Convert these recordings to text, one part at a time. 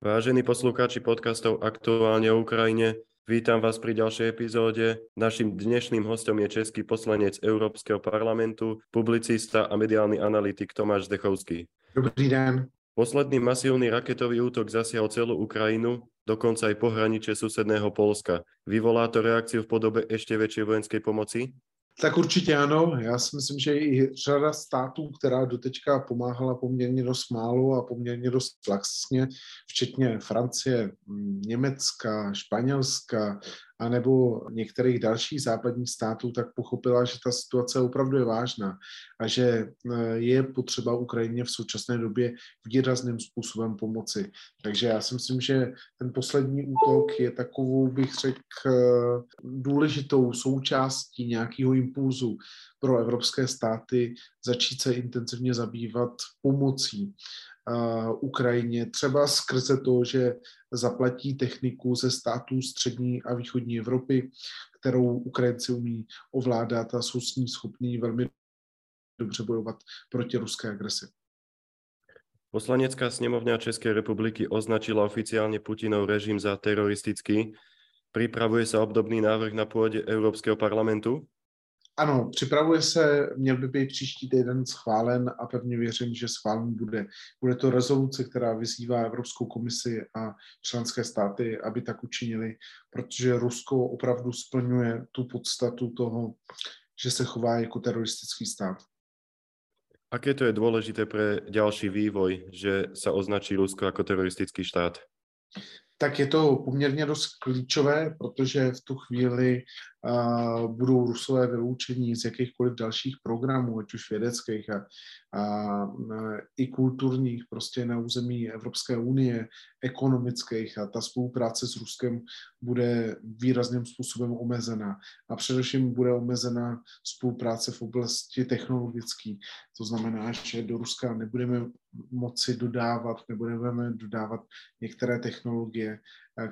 Vážení poslucháči podcastov Aktuálne o Ukrajine, vítam vás pri ďalšej epizóde. Našim dnešným hostom je český poslanec Európskeho parlamentu, publicista a mediálny analytik Tomáš Zdechovský. Dobrý den. Posledný masívny raketový útok zasiahol celú Ukrajinu, dokonca aj pohraničie susedného Polska. Vyvolá to reakciu v podobe ešte väčšej vojenskej pomoci? Tak určitě ano. Já si myslím, že i řada států, která doteďka pomáhala poměrně dost málo a poměrně dost laxně, včetně Francie, Německa, Španělska, anebo některých dalších západních států, tak pochopila, že ta situace opravdu je vážná a že eh, je potřeba Ukrajině v současné době výrazným způsobem pomoci. Takže já si myslím, že ten poslední útok je takovou, bych řekl, eh, důležitou součástí nějakého impulzu pro evropské státy začít se intenzivně zabývat pomocí Ukrajině, třeba skrze to, že zaplatí techniku ze států střední a východní Evropy, kterou Ukrajinci umí ovládat a jsou s ní schopní velmi dobře bojovat proti ruské agresi. Poslanecká sněmovna České republiky označila oficiálně Putinov režim za teroristický. Připravuje se obdobný návrh na půdě Evropského parlamentu? Ano, připravuje se, měl by být příští týden schválen a pevně věřím, že schválen bude. Bude to rezoluce, která vyzývá Evropskou komisi a členské státy, aby tak učinili, protože Rusko opravdu splňuje tu podstatu toho, že se chová jako teroristický stát. Aké to je důležité pro další vývoj, že se označí Rusko jako teroristický štát? tak je to poměrně dost klíčové, protože v tu chvíli budou Rusové vyloučení z jakýchkoliv dalších programů, ať už vědeckých a, a, a i kulturních, prostě na území Evropské unie, ekonomických a ta spolupráce s Ruskem bude výrazným způsobem omezená. A především bude omezena spolupráce v oblasti technologické. To znamená, že do Ruska nebudeme moci dodávat, nebudeme dodávat některé technologie,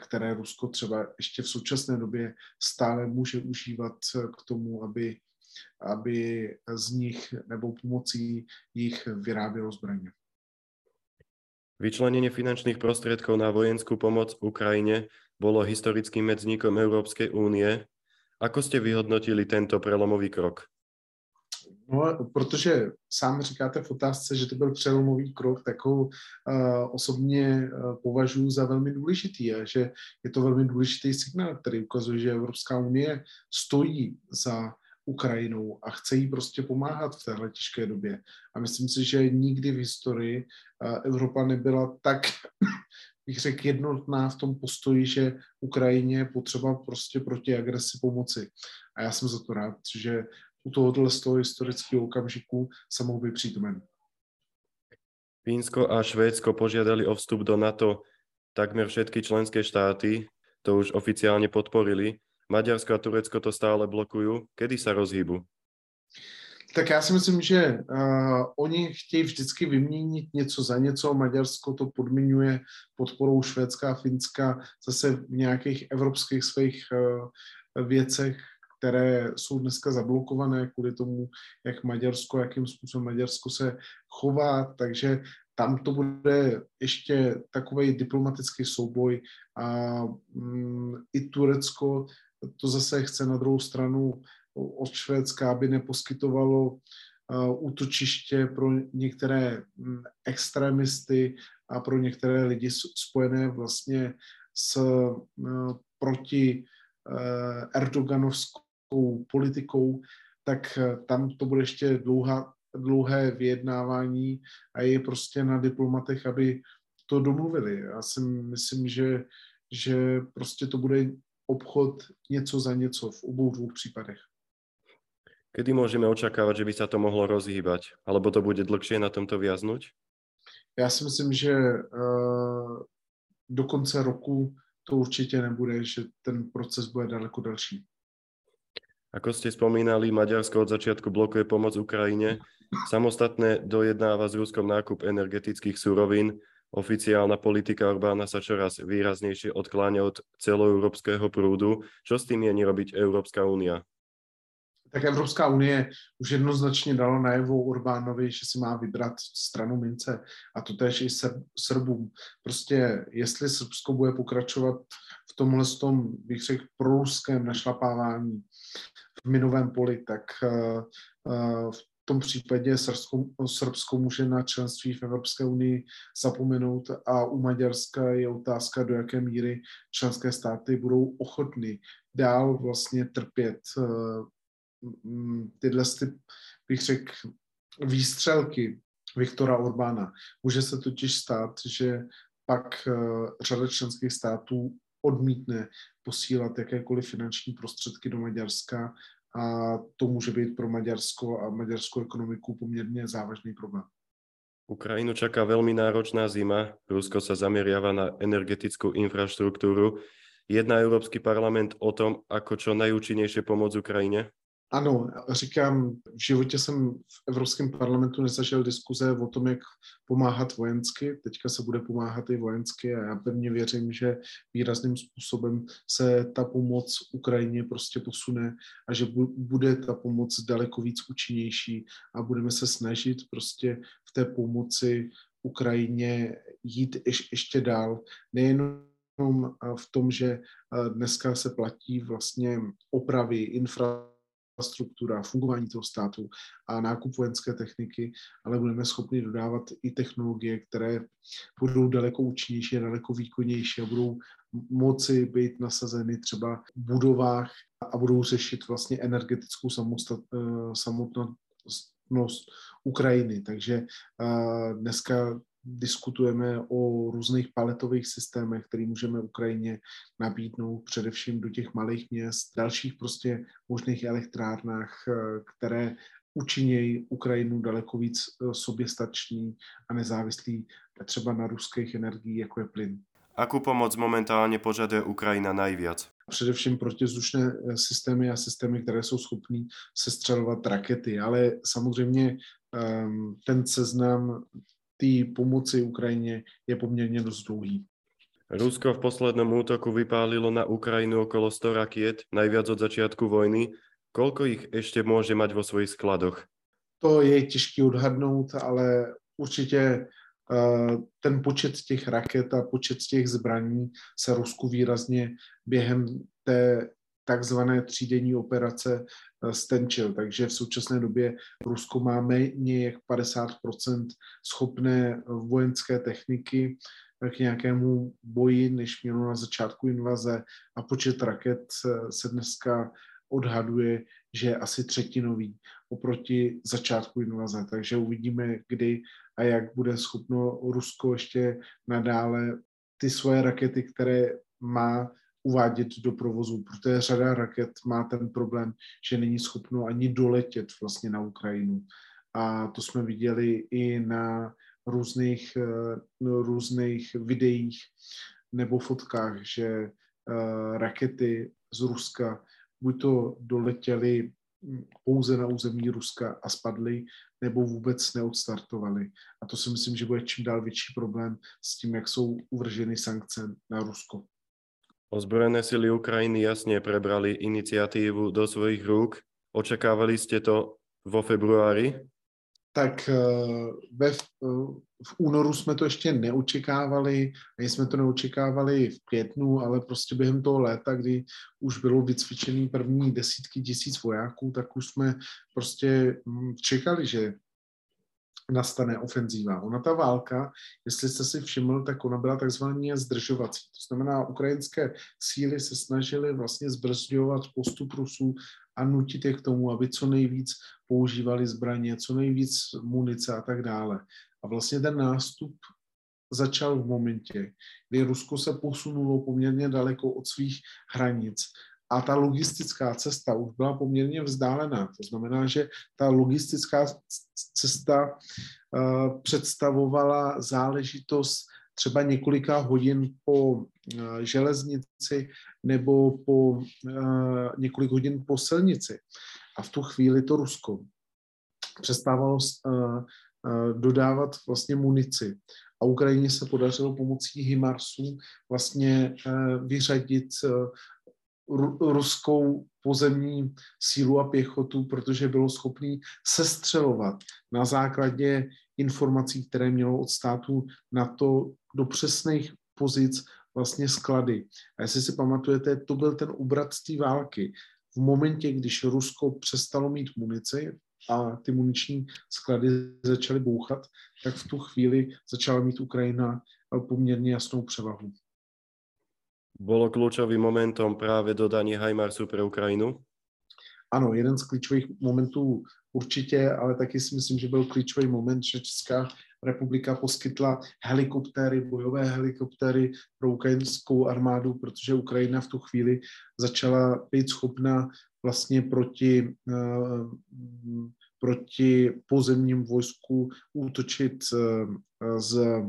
které Rusko třeba ještě v současné době stále může užívat k tomu, aby, aby z nich nebo pomocí jich vyrábělo zbraně. Vyčlenenie finančných prostriedkov na vojenskú pomoc Ukrajine bolo historickým medzníkom Európskej únie. Ako ste vyhodnotili tento prelomový krok? No, protože sám říkáte v otázce, že to byl přelomový krok, tak ho uh, osobně uh, považuji za velmi důležitý a že je to velmi důležitý signál, který ukazuje, že Evropská unie stojí za Ukrajinou a chce jí prostě pomáhat v téhle těžké době. A myslím si, že nikdy v historii uh, Evropa nebyla tak, bych řekl, jednotná v tom postoji, že Ukrajině je potřeba prostě proti agresi pomoci. A já jsem za to rád, že u tohoto z toho historického okamžiku sa mohl být přítomen. Fínsko a Švédsko požiadali o vstup do NATO. Takmer všetky členské štáty to už oficiálně podporili. Maďarsko a Turecko to stále blokujú. Kedy sa rozhýbu? Tak já si myslím, že uh, oni chtějí vždycky vyměnit něco za něco. Maďarsko to podmiňuje podporou Švédska a Finska zase v nějakých evropských svých uh, věcech, které jsou dneska zablokované kvůli tomu, jak Maďarsko, jakým způsobem Maďarsko se chová, takže tam to bude ještě takový diplomatický souboj a mm, i Turecko to zase chce na druhou stranu od Švédska, aby neposkytovalo uh, útočiště pro některé um, extremisty a pro některé lidi spojené vlastně s proti Erdoganovskou tou politikou, tak eh, tam to bude ještě dlouhá, dlouhé vyjednávání a je prostě na diplomatech, aby to domluvili. Já si myslím, že, že prostě to bude obchod něco za něco v obou dvou případech. Kedy můžeme očekávat, že by se to mohlo rozhýbat? Alebo to bude dlhšie na tomto viaznuť? Já si myslím, že uh, do konce roku to určitě nebude, že ten proces bude daleko další. Ako ste spomínali, Maďarsko od začiatku blokuje pomoc Ukrajine. Samostatné dojednáva s Ruskom nákup energetických surovín. Oficiálna politika Orbána sa čoraz výraznejšie odkláňa od celoeurópskeho prúdu. Čo s tým mieni robiť Európska únia? tak Evropská unie už jednoznačně dala najevo Orbánovi, že si má vybrat stranu mince a to tež i Srbům. Prostě jestli Srbsko bude pokračovat v tomhle tom, bych řekl, proruském našlapávání minovém poli, tak uh, uh, v tom případě Srbsko, Srbsko může na členství v Evropské unii zapomenout a u Maďarska je otázka, do jaké míry členské státy budou ochotny dál vlastně trpět uh, tyhle, bych řekl, výstřelky Viktora Orbána. Může se totiž stát, že pak řada členských států odmítne posílat jakékoliv finanční prostředky do Maďarska a to může být pro Maďarsko a maďarskou ekonomiku poměrně závažný problém. Ukrajinu čaká veľmi náročná zima. Rusko sa zameriava na energetickú infraštruktúru. Jedná Európsky parlament o tom, ako čo najúčinnejšie pomôcť Ukrajine? Ano, říkám, v životě jsem v Evropském parlamentu nezažil diskuze o tom, jak pomáhat vojensky. Teďka se bude pomáhat i vojensky a já pevně věřím, že výrazným způsobem se ta pomoc Ukrajině prostě posune a že bude ta pomoc daleko víc účinnější a budeme se snažit prostě v té pomoci Ukrajině jít ještě dál. Nejenom v tom, že dneska se platí vlastně opravy, infrastruktury, infrastruktura, fungování toho státu a nákup vojenské techniky, ale budeme schopni dodávat i technologie, které budou daleko účinnější a daleko výkonnější a budou moci být nasazeny třeba v budovách a budou řešit vlastně energetickou samostat, eh, samotnost Ukrajiny. Takže eh, dneska diskutujeme o různých paletových systémech, které můžeme Ukrajině nabídnout především do těch malých měst, dalších prostě možných elektrárnách, eh, které učinějí Ukrajinu daleko víc eh, soběstačný a nezávislý třeba na ruských energií, jako je plyn. Akú pomoc momentálně požaduje Ukrajina nejvíc? Především protizdušné eh, systémy a systémy, které jsou schopné sestřelovat rakety, ale samozřejmě um, ten seznam té pomoci Ukrajině je poměrně dost dlouhý. Rusko v poslednom útoku vypálilo na Ukrajinu okolo 100 rakiet, najviac od začiatku vojny. Koľko ich ešte môže mať vo svojich skladoch? To je těžké odhadnout, ale určitě uh, ten počet těch raket a počet těch zbraní se Rusku výrazně během té takzvané třídenní operace eh, stenčil. Takže v současné době Rusko má méně jak 50% schopné vojenské techniky k nějakému boji, než mělo na začátku invaze a počet raket se dneska odhaduje, že je asi třetinový oproti začátku invaze. Takže uvidíme, kdy a jak bude schopno Rusko ještě nadále ty svoje rakety, které má uvádět do provozu, protože řada raket má ten problém, že není schopno ani doletět vlastně na Ukrajinu. A to jsme viděli i na různých, eh, no, různých videích nebo fotkách, že eh, rakety z Ruska buď to doletěly pouze na území Ruska a spadly, nebo vůbec neodstartovaly. A to si myslím, že bude čím dál větší problém s tím, jak jsou uvrženy sankce na Rusko. Ozbrojené sily Ukrajiny jasne prebrali iniciatívu do svojich rúk. Očakávali ste to vo februári? Tak eh, ve, eh, v únoru jsme to ještě neočekávali, ani jsme to neočekávali v květnu, ale prostě během toho léta, kdy už bylo vycvičený první desítky tisíc vojáků, tak už jsme prostě hm, čekali, že nastane ofenzíva. Ona ta válka, jestli jste si všiml, tak ona byla takzvaně zdržovací. To znamená, ukrajinské síly se snažily vlastně zbrzdovat postup Rusů a nutit je k tomu, aby co nejvíc používali zbraně, co nejvíc munice a tak dále. A vlastně ten nástup začal v momentě, kdy Rusko se posunulo poměrně daleko od svých hranic a ta logistická cesta už byla poměrně vzdálená. To znamená, že ta logistická cesta uh, představovala záležitost třeba několika hodin po uh, železnici nebo po uh, několik hodin po silnici. A v tu chvíli to Rusko přestávalo dodávat vlastně munici. A Ukrajině se podařilo pomocí HIMARSu vlastně vyřadit ruskou pozemní sílu a pěchotu, protože bylo schopný sestřelovat na základě informací, které mělo od státu na to do přesných pozic vlastně sklady. A jestli si pamatujete, to byl ten obrat té války. V momentě, když Rusko přestalo mít munici a ty muniční sklady začaly bouchat, tak v tu chvíli začala mít Ukrajina poměrně jasnou převahu. Bolo kľúčovým momentom práve dodanie Heimarsu pre Ukrajinu? Ano, jeden z klíčových momentů určitě, ale taky si myslím, že byl klíčový moment, že Česká republika poskytla helikoptéry, bojové helikoptéry pro ukrajinskou armádu, protože Ukrajina v tu chvíli začala být schopna vlastně proti, uh, proti pozemním vojsku útočit uh, z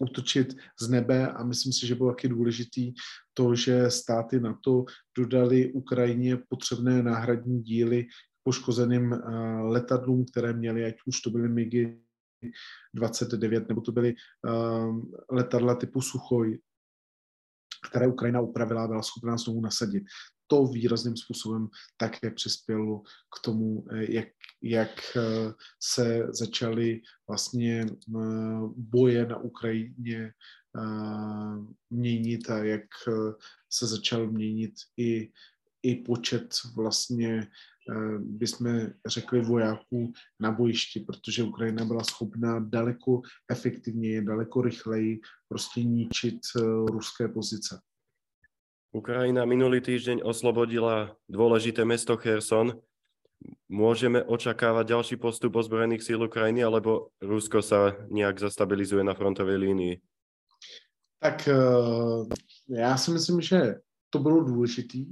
útočit z nebe a myslím si, že bylo taky důležitý to, že státy na to dodali Ukrajině potřebné náhradní díly poškozeným uh, letadlům, které měly, ať už to byly MIGy 29, nebo to byly uh, letadla typu Suchoj, které Ukrajina upravila a byla schopná znovu nasadit. To výrazným způsobem také přispělo k tomu, eh, jak, jak se začaly vlastně boje na Ukrajině měnit a jak se začal měnit i, i počet vlastně Eh, bychom řekli vojáků na bojišti, protože Ukrajina byla schopná daleko efektivněji, daleko rychleji prostě ničit eh, ruské pozice. Ukrajina minulý týždeň oslobodila dôležité mesto Kherson. Môžeme očakávať ďalší postup ozbrojených síl Ukrajiny, alebo Rusko sa nejak zastabilizuje na frontovej línii? Tak eh, já si myslím, že to bylo důležitý,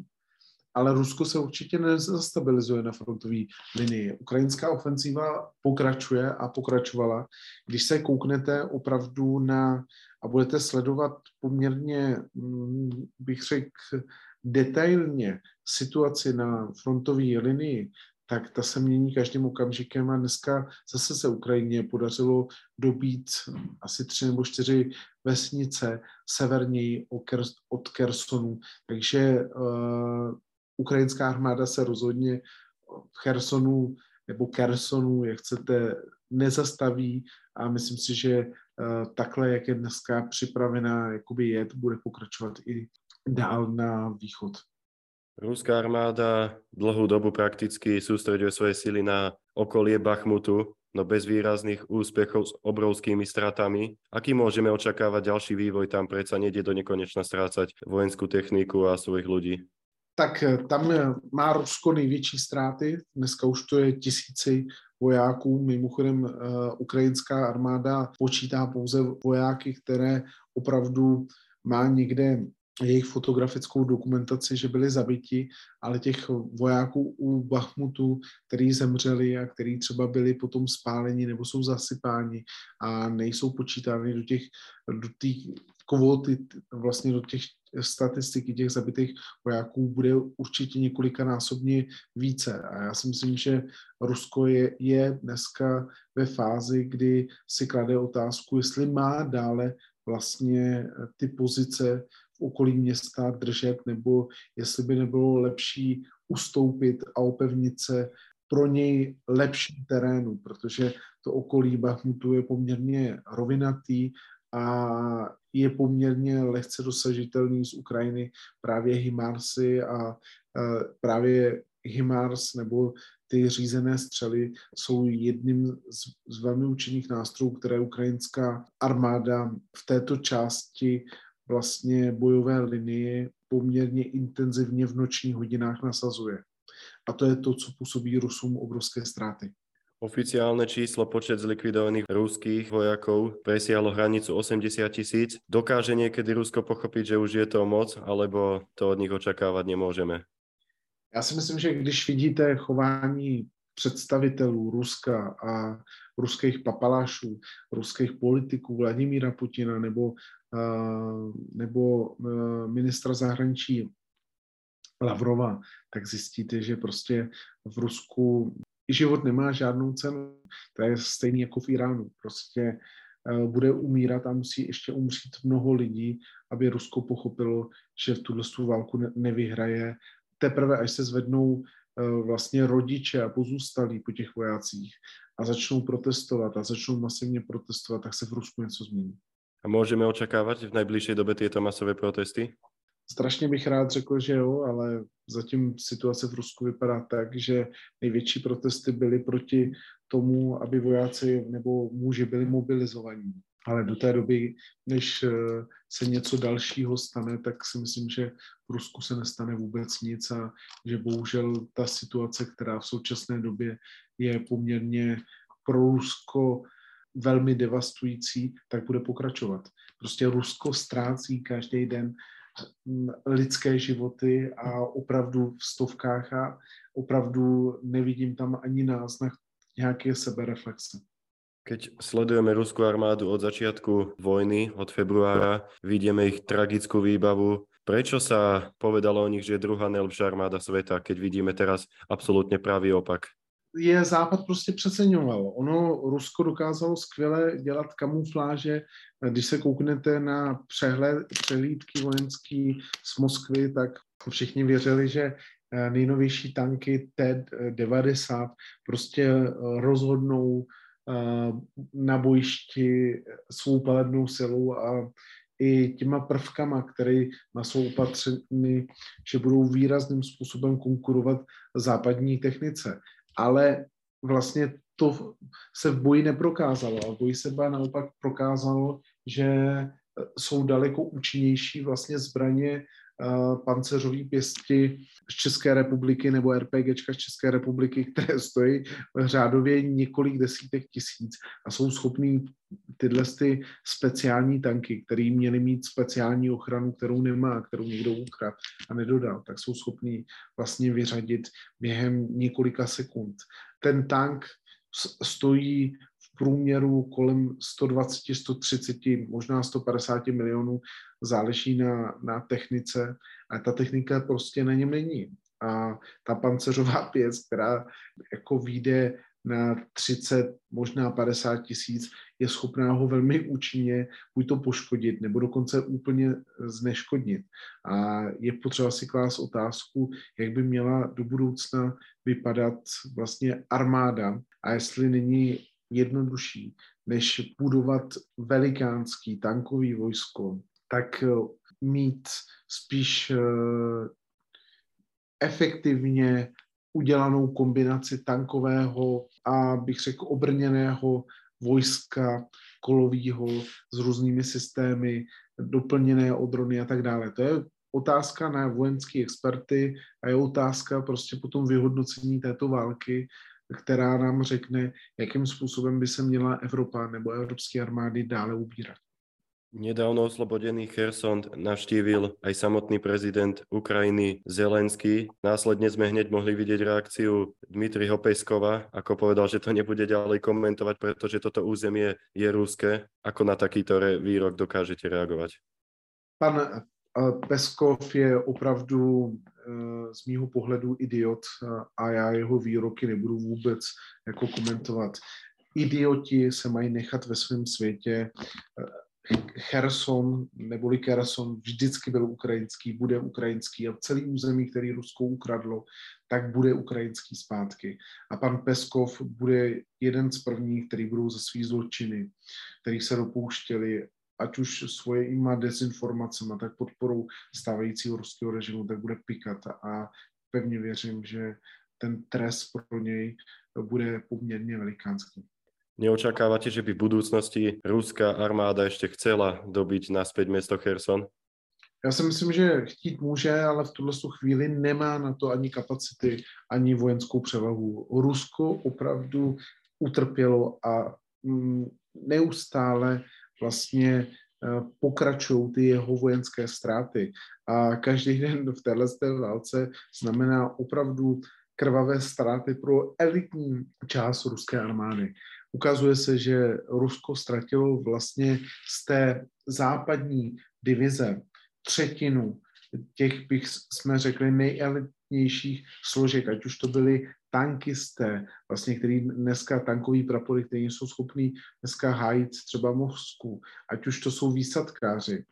ale Rusko se určitě nezastabilizuje na frontové linii. Ukrajinská ofenzíva pokračuje a pokračovala. Když se kouknete opravdu na a budete sledovat poměrně, mm, bych řekl, detailně situaci na frontové linii, tak ta se mění každým okamžikem a dneska zase se Ukrajině podařilo dobít asi tři nebo čtyři vesnice severněji od Kersonu. Takže uh, ukrajinská armáda se rozhodně v Chersonu nebo Kersonu, jak chcete, nezastaví a myslím si, že takhle, jak je dneska připravená jakoby jet, bude pokračovat i dál na východ. Ruská armáda dlhú dobu prakticky sústreďuje svoje sily na okolie Bachmutu, no bez výrazných úspechov s obrovskými stratami. Aký môžeme očakávať ďalší vývoj? Tam predsa nejde do nekonečna strácať vojenskú techniku a svojich ľudí tak eh, tam eh, má Rusko největší ztráty. Dneska už to je tisíci vojáků. Mimochodem uh, ukrajinská armáda počítá pouze vojáky, které opravdu má někde jejich fotografickou dokumentaci, že byli zabiti, ale těch vojáků u Bachmutu, který zemřeli a který třeba byli potom spáleni nebo jsou zasypáni a nejsou počítány do těch, do těch kvóty, vlastně do těch statistiky těch zabitých vojáků bude určitě několikanásobně více. A já si myslím, že Rusko je, je dneska ve fázi, kdy si klade otázku, jestli má dále vlastně ty pozice v okolí města držet, nebo jestli by nebylo lepší ustoupit a opevnit se pro něj lepší terénu, protože to okolí Bachmutu je poměrně rovinatý a je poměrně lehce dosažitelný z Ukrajiny právě Himarsy a právě Himars nebo ty řízené střely jsou jedním z, z velmi účinných nástrojů, které ukrajinská armáda v této části vlastně bojové linie poměrně intenzivně v nočních hodinách nasazuje. A to je to, co působí Rusům obrovské ztráty. Oficiálne číslo počet zlikvidovaných ruských vojakov presiahlo hranicu 80 tisíc. Dokáže niekedy Rusko pochopiť, že už je to moc, alebo to od nich očakávať nemôžeme? Já si myslím, že když vidíte chování představitelů Ruska a ruských papalášů, ruských politiků Vladimíra Putina nebo, uh, nebo uh, ministra zahraničí Lavrova, tak zjistíte, že prostě v Rusku život nemá žádnou cenu. To je stejný jako v Iránu. Prostě eh, bude umírat a musí ještě umřít mnoho lidí, aby Rusko pochopilo, že v tuhle válku nevyhraje. Teprve, až se zvednou eh, vlastně rodiče a pozůstalí po těch vojácích a začnou protestovat a začnou masivně protestovat, tak se v Rusku něco změní. A můžeme očekávat v nejbližší době tyto masové protesty? Strašně bych rád řekl, že jo, ale zatím situace v Rusku vypadá tak, že největší protesty byly proti tomu, aby vojáci nebo muži byli mobilizovaní. Ale do té doby, než eh, se něco dalšího stane, tak si myslím, že v Rusku se nestane vůbec nic a že bohužel ta situace, která v současné době je poměrně pro Rusko velmi devastující, tak bude pokračovat. Prostě Rusko ztrácí každý den lidské životy a opravdu v stovkách a opravdu nevidím tam ani náznak nějaké sebereflexe. Keď sledujeme ruskú armádu od začiatku vojny, od februára, vidíme ich tragickú výbavu. Prečo sa povedalo o nich, že je druhá nejlepšia armáda sveta, keď vidíme teraz absolútně pravý opak? Je Západ prostě přeceňoval. Ono, Rusko dokázalo skvěle dělat kamufláže. Když se kouknete na přehled, přehlídky vojenský z Moskvy, tak všichni věřili, že eh, nejnovější tanky T-90 prostě eh, rozhodnou eh, na bojišti svou palebnou silou a i těma prvkama, které jsou opatřeny, že budou výrazným způsobem konkurovat západní technice ale vlastně to se v boji neprokázalo. A v boji se ba naopak prokázalo, že jsou daleko účinnější vlastně zbraně panceřové pěsti z České republiky nebo RPGčka z České republiky, které stojí řádově několik desítek tisíc a jsou schopný tyhle ty speciální tanky, které měly mít speciální ochranu, kterou nemá, kterou někdo ukradl a nedodal, tak jsou schopní vlastně vyřadit během několika sekund. Ten tank stojí průměru kolem 120, 130, možná 150 milionů, záleží na, na technice, a ta technika prostě na něm není. A ta panceřová pěc, která jako vyjde na 30, možná 50 tisíc, je schopná ho velmi účinně buď to poškodit, nebo dokonce úplně zneškodnit. A je potřeba si klást otázku, jak by měla do budoucna vypadat vlastně armáda a jestli není jednodušší, než budovat velikánský tankový vojsko, tak eh, mít spíš eh, efektivně udělanou kombinaci tankového a bych řekl obrněného vojska kolového s různými systémy, doplněné o drony a tak dále. To je otázka na vojenské experty a je otázka prostě potom vyhodnocení této války, která nám řekne, jakým způsobem by se měla Evropa nebo evropské armády dále ubírat. Nedávno oslobodený Kherson navštívil aj samotný prezident Ukrajiny Zelenský. Následne sme hneď mohli vidieť reakciu Dmitriho Peskova, ako povedal, že to nebude ďalej komentovať, pretože toto územie je ruské. Ako na takýto výrok dokážete reagovať? Pan Peskov je opravdu eh, z mýho pohledu idiot eh, a já jeho výroky nebudu vůbec jako komentovat. Idioti se mají nechat ve svém světě Cherson neboli Kherson vždycky byl ukrajinský, bude ukrajinský a celý území, který Rusko ukradlo, tak bude ukrajinský zpátky. A pan Peskov bude jeden z prvních, který budou za svý zločiny, který se dopouštěli, ať už svoje ima dezinformacemi, tak podporou stávajícího ruského režimu, tak bude pikat a pevně věřím, že ten trest pro něj bude poměrně velikánský. Neočakávate, že by v budúcnosti ruská armáda ještě chcela dobiť naspäť město Kherson? Já si myslím, že chtít může, ale v tuhle chvíli nemá na to ani kapacity, ani vojenskou převahu. Rusko opravdu utrpělo a mm, neustále vlastně eh, pokračují ty jeho vojenské ztráty. A každý den v téhle válce znamená opravdu krvavé ztráty pro elitní část ruské armády ukazuje se, že Rusko ztratilo vlastně z té západní divize třetinu těch, bych jsme řekli, elitnějších složek, ať už to byly tankisté, vlastně, který dneska tankový prapory, který jsou schopní dneska hájit třeba Moskvu, ať už to jsou výsadkáři,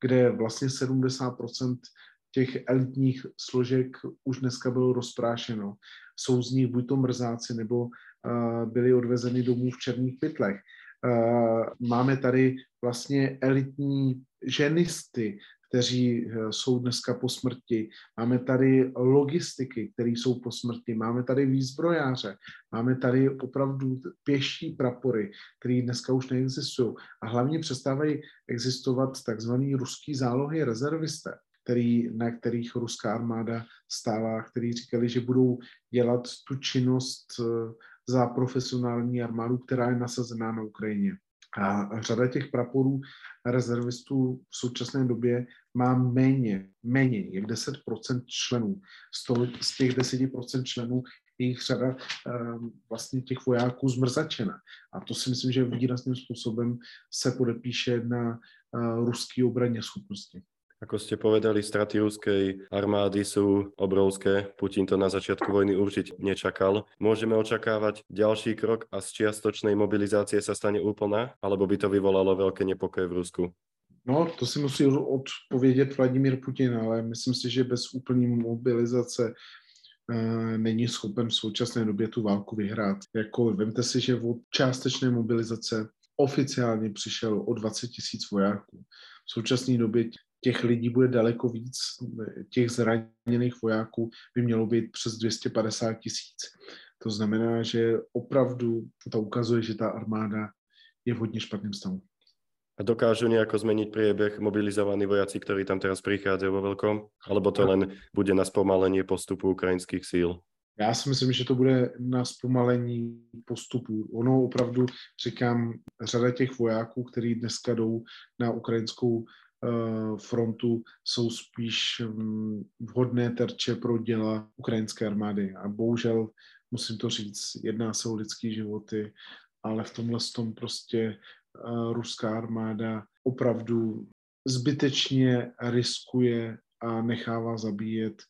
kde vlastně 70% těch elitních složek už dneska bylo rozprášeno. Jsou z nich buď to mrzáci, nebo uh, byli odvezeny domů v černých pytlech. Uh, máme tady vlastně elitní ženisty, kteří eh, jsou dneska po smrti. Máme tady logistiky, které jsou po smrti. Máme tady výzbrojáře. Máme tady opravdu pěší prapory, které dneska už neexistují. A hlavně přestávají existovat takzvaný ruský zálohy rezervisté, který, na kterých ruská armáda stála, který říkali, že budou dělat tu činnost eh, za profesionální armádu, která je nasazená na Ukrajině. A řada těch praporů rezervistů v současné době má méně, méně jak 10% členů. Z, toho, z těch 10% členů je jich řada um, vlastně těch vojáků zmrzačena. A to si myslím, že výrazným způsobem se podepíše na uh, ruský obraně schopnosti. Ako ste povedali, straty ruskej armády sú obrovské. Putin to na začiatku vojny určite nečakal. Môžeme očakávať ďalší krok a z čiastočnej mobilizácie sa stane úplná, alebo by to vyvolalo veľké nepokoje v Rusku? No, to si musí odpovědět Vladimír Putin, ale myslím si, že bez úplné mobilizace uh, není schopen v současné době tu válku vyhrát. Jako, vemte si, že od částečné mobilizace oficiálně přišel o 20 tisíc vojáků. V současné době těch lidí bude daleko víc, těch zraněných vojáků by mělo být přes 250 tisíc. To znamená, že opravdu to ukazuje, že ta armáda je v hodně špatném stavu. A dokážu nejako zmeniť priebeh mobilizovaní vojaci, ktorí tam teraz prichádzajú vo veľkom? Alebo to len bude na spomalenie postupu ukrajinských síl? Já si myslím, že to bude na zpomalení postupu. Ono opravdu, říkám, řada těch vojáků, kteří dneska jdou na ukrajinskou frontu jsou spíš mm, vhodné terče pro děla ukrajinské armády. A bohužel, musím to říct, jedná se o lidské životy, ale v tomhle tom prostě eh, ruská armáda opravdu zbytečně riskuje a nechává zabíjet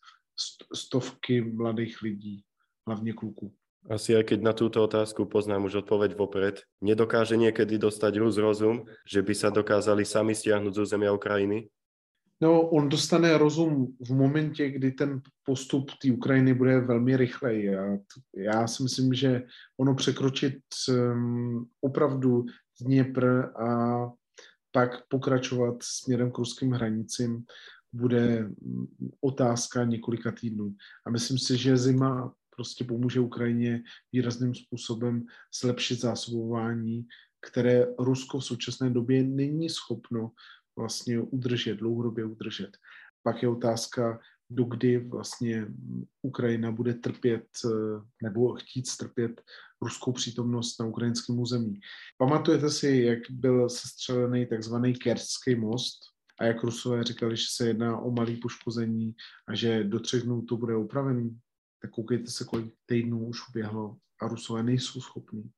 stovky mladých lidí, hlavně kluků. Asi aj keď na túto otázku poznám už odpoveď vopred, nedokáže niekedy dostať Rus rozum, že by sa dokázali sami stiahnuť z územia Ukrajiny? No, on dostane rozum v momentě, kdy ten postup té Ukrajiny bude velmi rychlej. A já si myslím, že ono překročit um, opravdu Dněpr a pak pokračovat směrem k ruským hranicím bude mm, otázka několika týdnů. A myslím si, že zima prostě pomůže Ukrajině výrazným způsobem zlepšit zásobování, které Rusko v současné době není schopno vlastně udržet, dlouhodobě udržet. Pak je otázka, dokdy vlastně Ukrajina bude trpět nebo chtít strpět ruskou přítomnost na ukrajinském území. Pamatujete si, jak byl sestřelený takzvaný Kerský most a jak Rusové říkali, že se jedná o malé poškození a že do třech dnů to bude upravený? Tak koukejte se, kolik týdnů už uběhlo a Rusové nejsou schopni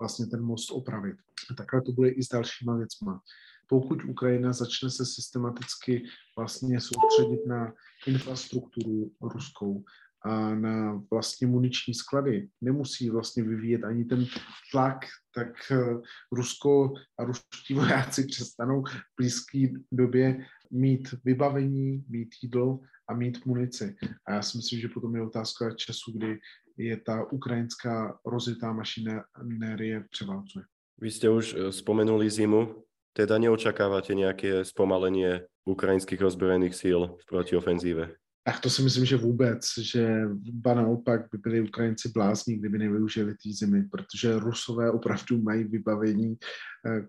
vlastně ten most opravit. A takhle to bude i s dalšíma věcma. Pokud Ukrajina začne se systematicky vlastně soustředit na infrastrukturu ruskou a na vlastně muniční sklady, nemusí vlastně vyvíjet ani ten tlak, tak eh, Rusko a ruští vojáci přestanou v blízké době mít vybavení, mít jídlo a mít munici. A já si myslím, že potom je otázka času, kdy je ta ukrajinská rozjetá mašinérie převálcuje. Vy ste už eh, spomenuli zimu, teda neočakávate nejaké spomalenie ukrajinských ozbrojených síl v protiofenzíve? Ach, to si myslím, že vůbec, že ba naopak by byli Ukrajinci blázní, kdyby nevyužili té zimy, protože Rusové opravdu mají vybavení, eh,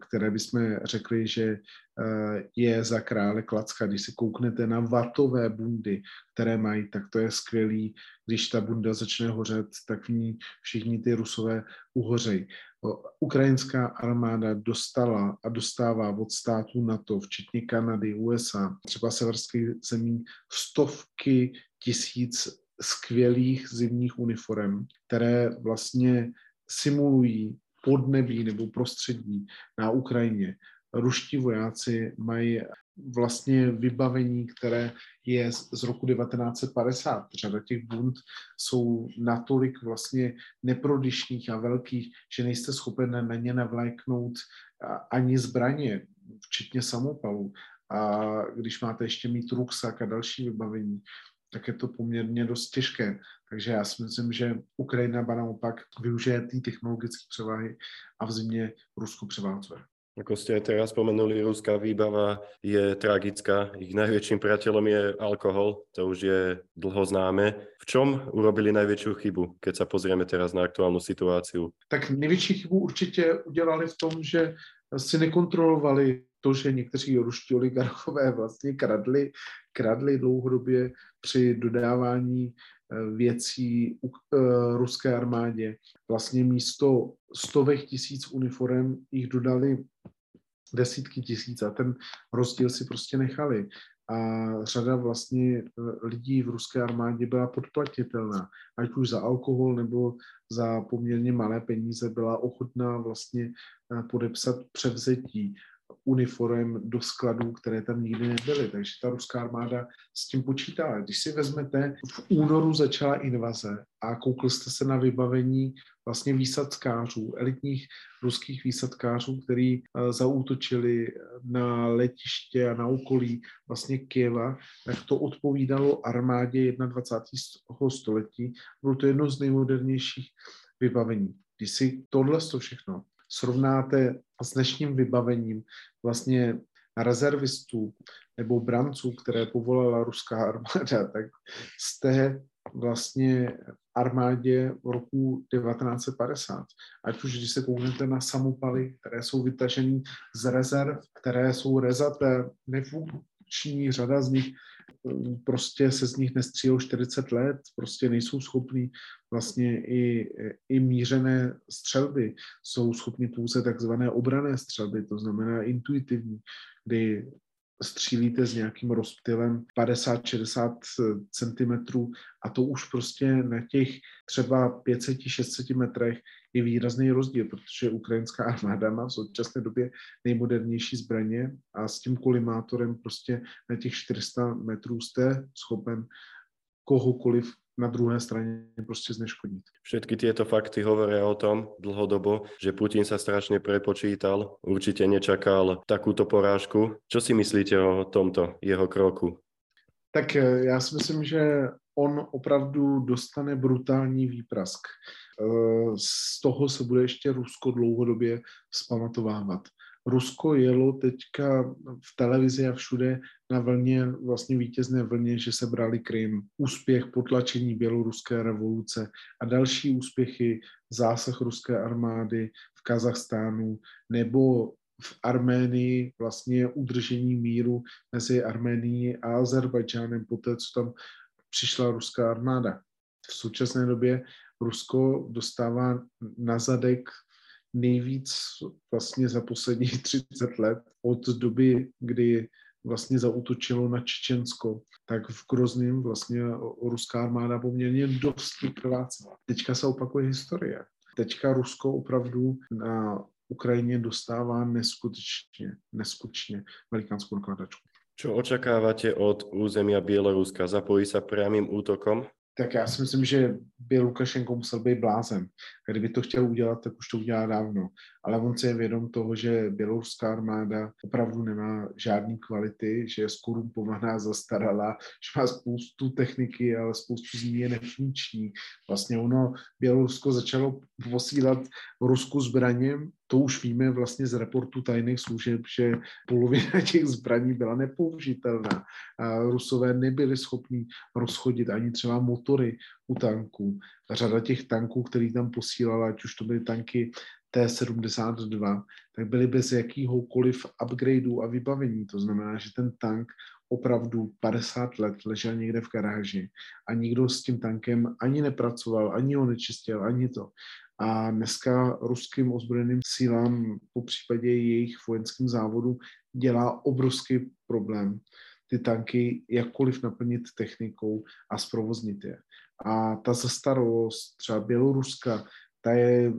které bychom řekli, že eh, je za krále klacka. Když si kouknete na vatové bundy, které mají, tak to je skvělý. Když ta bunda začne hořet, tak v ní všichni ty Rusové uhořejí ukrajinská armáda dostala a dostává od států NATO, včetně Kanady, USA, třeba severských zemí, stovky tisíc skvělých zimních uniform, které vlastně simulují podnebí nebo prostředí na Ukrajině. Ruští vojáci mají vlastně vybavení, které je z roku 1950. Řada těch bund jsou natolik vlastně neprodyšných a velkých, že nejste schopen na ně navléknout ani zbraně, včetně samopalů. A když máte ještě mít ruksak a další vybavení, tak je to poměrně dost těžké. Takže já si myslím, že Ukrajina naopak využije té technologické převahy a v zimě Rusko převálcuje. Ako ste aj teraz spomenuli, ruská výbava je tragická. Ich najväčším priateľom je alkohol, to už je dlho známe. V čom urobili najväčšiu chybu, keď sa pozrieme teraz na aktuálnu situáciu? Tak největší chybu určitě udělali v tom, že si nekontrolovali to, že někteří ruští oligarchové vlastně kradli, kradli dlouhodobě při dodávání věcí u uh, ruské armádě. Vlastně místo stovek tisíc uniform jich dodali desítky tisíc a ten rozdíl si prostě nechali. A řada vlastně eh, lidí v ruské armádě byla podplatitelná, ať už za alkohol nebo za poměrně malé peníze byla ochotná vlastně podepsat převzetí uniform do skladů, které tam nikdy nebyly. Takže ta ruská armáda s tím počítala. Když si vezmete, v únoru začala invaze a koukl jste se na vybavení vlastně výsadkářů, elitních ruských výsadkářů, který uh, zaútočili na letiště a na okolí vlastně Kieva, tak to odpovídalo armádě 21. století. Bylo to jedno z nejmodernějších vybavení. Když si tohle to všechno srovnáte s dnešním vybavením vlastně rezervistů nebo branců, které povolala ruská armáda, tak jste vlastně armádě v roku 1950. Ať už když se kouknete na samopaly, které jsou vytažené z rezerv, které jsou rezaté, nefunkční, řada z nich prostě se z nich nestřílou 40 let, prostě nejsou schopní vlastně i, i mířené střelby, jsou schopni pouze takzvané obrané střelby, to znamená intuitivní, kdy střílíte s nějakým rozptylem 50-60 cm a to už prostě na těch třeba 500-600 metrech je výrazný rozdíl, protože ukrajinská armáda má v současné době nejmodernější zbraně a s tím kolimátorem prostě na těch 400 metrů jste schopen kohokoliv na druhé straně prostě zneškodnit. Všetky tieto fakty hovoria o tom dlhodobo, že Putin sa strašne prepočítal, určite nečakal takúto porážku. Čo si myslíte o tomto jeho kroku? Tak eh, já si myslím, že on opravdu dostane brutální výprask. Eh, z toho se bude ještě Rusko dlouhodobě vzpamatovávat. Rusko jelo teďka v televizi a všude na vlně, vlastně vítězné vlně, že se brali Krym. Úspěch potlačení běloruské revoluce a další úspěchy, zásah ruské armády v Kazachstánu nebo v Arménii vlastně udržení míru mezi Arménií a Azerbajdžánem poté, co tam přišla ruská armáda. V současné době Rusko dostává na zadek nejvíc vlastně za posledních 30 let od doby, kdy vlastně zautočilo na Čečensko, tak v Grozným vlastně ruská armáda poměrně dost krvácela. Teďka se opakuje historie. Teďka Rusko opravdu na Ukrajině dostává neskutečně, neskutečně velikánskou nakladačku. Čo očakávate od územia Bieloruska? Zapojí sa priamým útokom? Tak já si myslím, že by Lukašenko musel být blázen. Kdyby to chtěl udělat, tak už to udělá dávno. Ale on si je vědom toho, že běloruská armáda opravdu nemá žádný kvality, že je skorumpovaná, zastaralá, že má spoustu techniky, ale spoustu z ní je nefunkční. Vlastně ono, Bělorusko začalo posílat Rusku zbraněm to už víme vlastně z reportu tajných služeb, že polovina těch zbraní byla nepoužitelná. A Rusové nebyli schopni rozchodit ani třeba motory u tanků. Řada těch tanků, který tam posílala, ať už to byly tanky T-72, tak byly bez jakýhokoliv upgradeů a vybavení. To znamená, že ten tank opravdu 50 let ležel někde v garáži a nikdo s tím tankem ani nepracoval, ani ho nečistil, ani to. A dneska ruským ozbrojeným sílám, po případě jejich vojenským závodu, dělá obrovský problém ty tanky jakkoliv naplnit technikou a zprovoznit je. A ta zastaralost třeba Běloruska, ta je,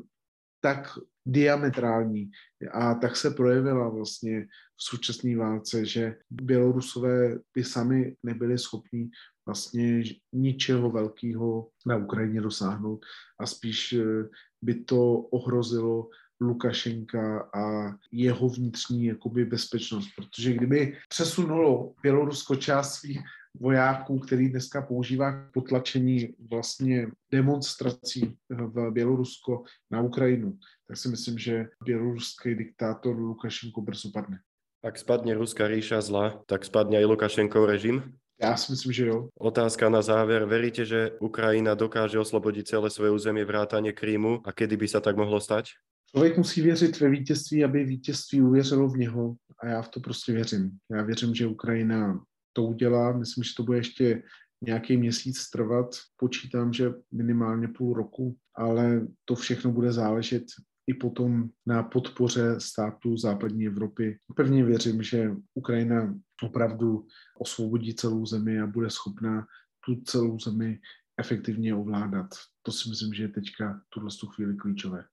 tak diametrální a tak se projevila vlastně v současné válce, že Bělorusové by sami nebyli schopni vlastně ničeho velkého na Ukrajině dosáhnout a spíš eh, by to ohrozilo Lukašenka a jeho vnitřní jakoby bezpečnost, protože kdyby přesunulo Bělorusko část svých vojáků, který dneska používá potlačení vlastně demonstrací v Bělorusko na Ukrajinu, tak si myslím, že běloruský diktátor Lukašenko brzo padne. Ak spadne ruská ríša zla, tak spadne i Lukašenkov režim? Já si myslím, že jo. Otázka na záver. Veríte, že Ukrajina dokáže oslobodiť celé svoje územie vrátane Krímu a kedy by sa tak mohlo stať? Člověk musí věřit ve vítězství, aby vítězství uvěřilo v něho a já v to prostě věřím. Já věřím, že Ukrajina to udělá. Myslím, že to bude ještě nějaký měsíc trvat. Počítám, že minimálně půl roku, ale to všechno bude záležet i potom na podpoře států západní Evropy. Pevně věřím, že Ukrajina opravdu osvobodí celou zemi a bude schopná tu celou zemi efektivně ovládat. To si myslím, že je teďka tuhle chvíli klíčové.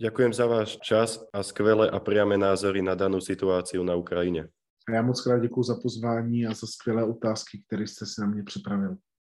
Ďakujem za váš čas a skvelé a priame názory na danú situáciu na Ukrajine. A já moc krát děkuji za pozvání a za skvělé otázky, které jste si na mě připravil.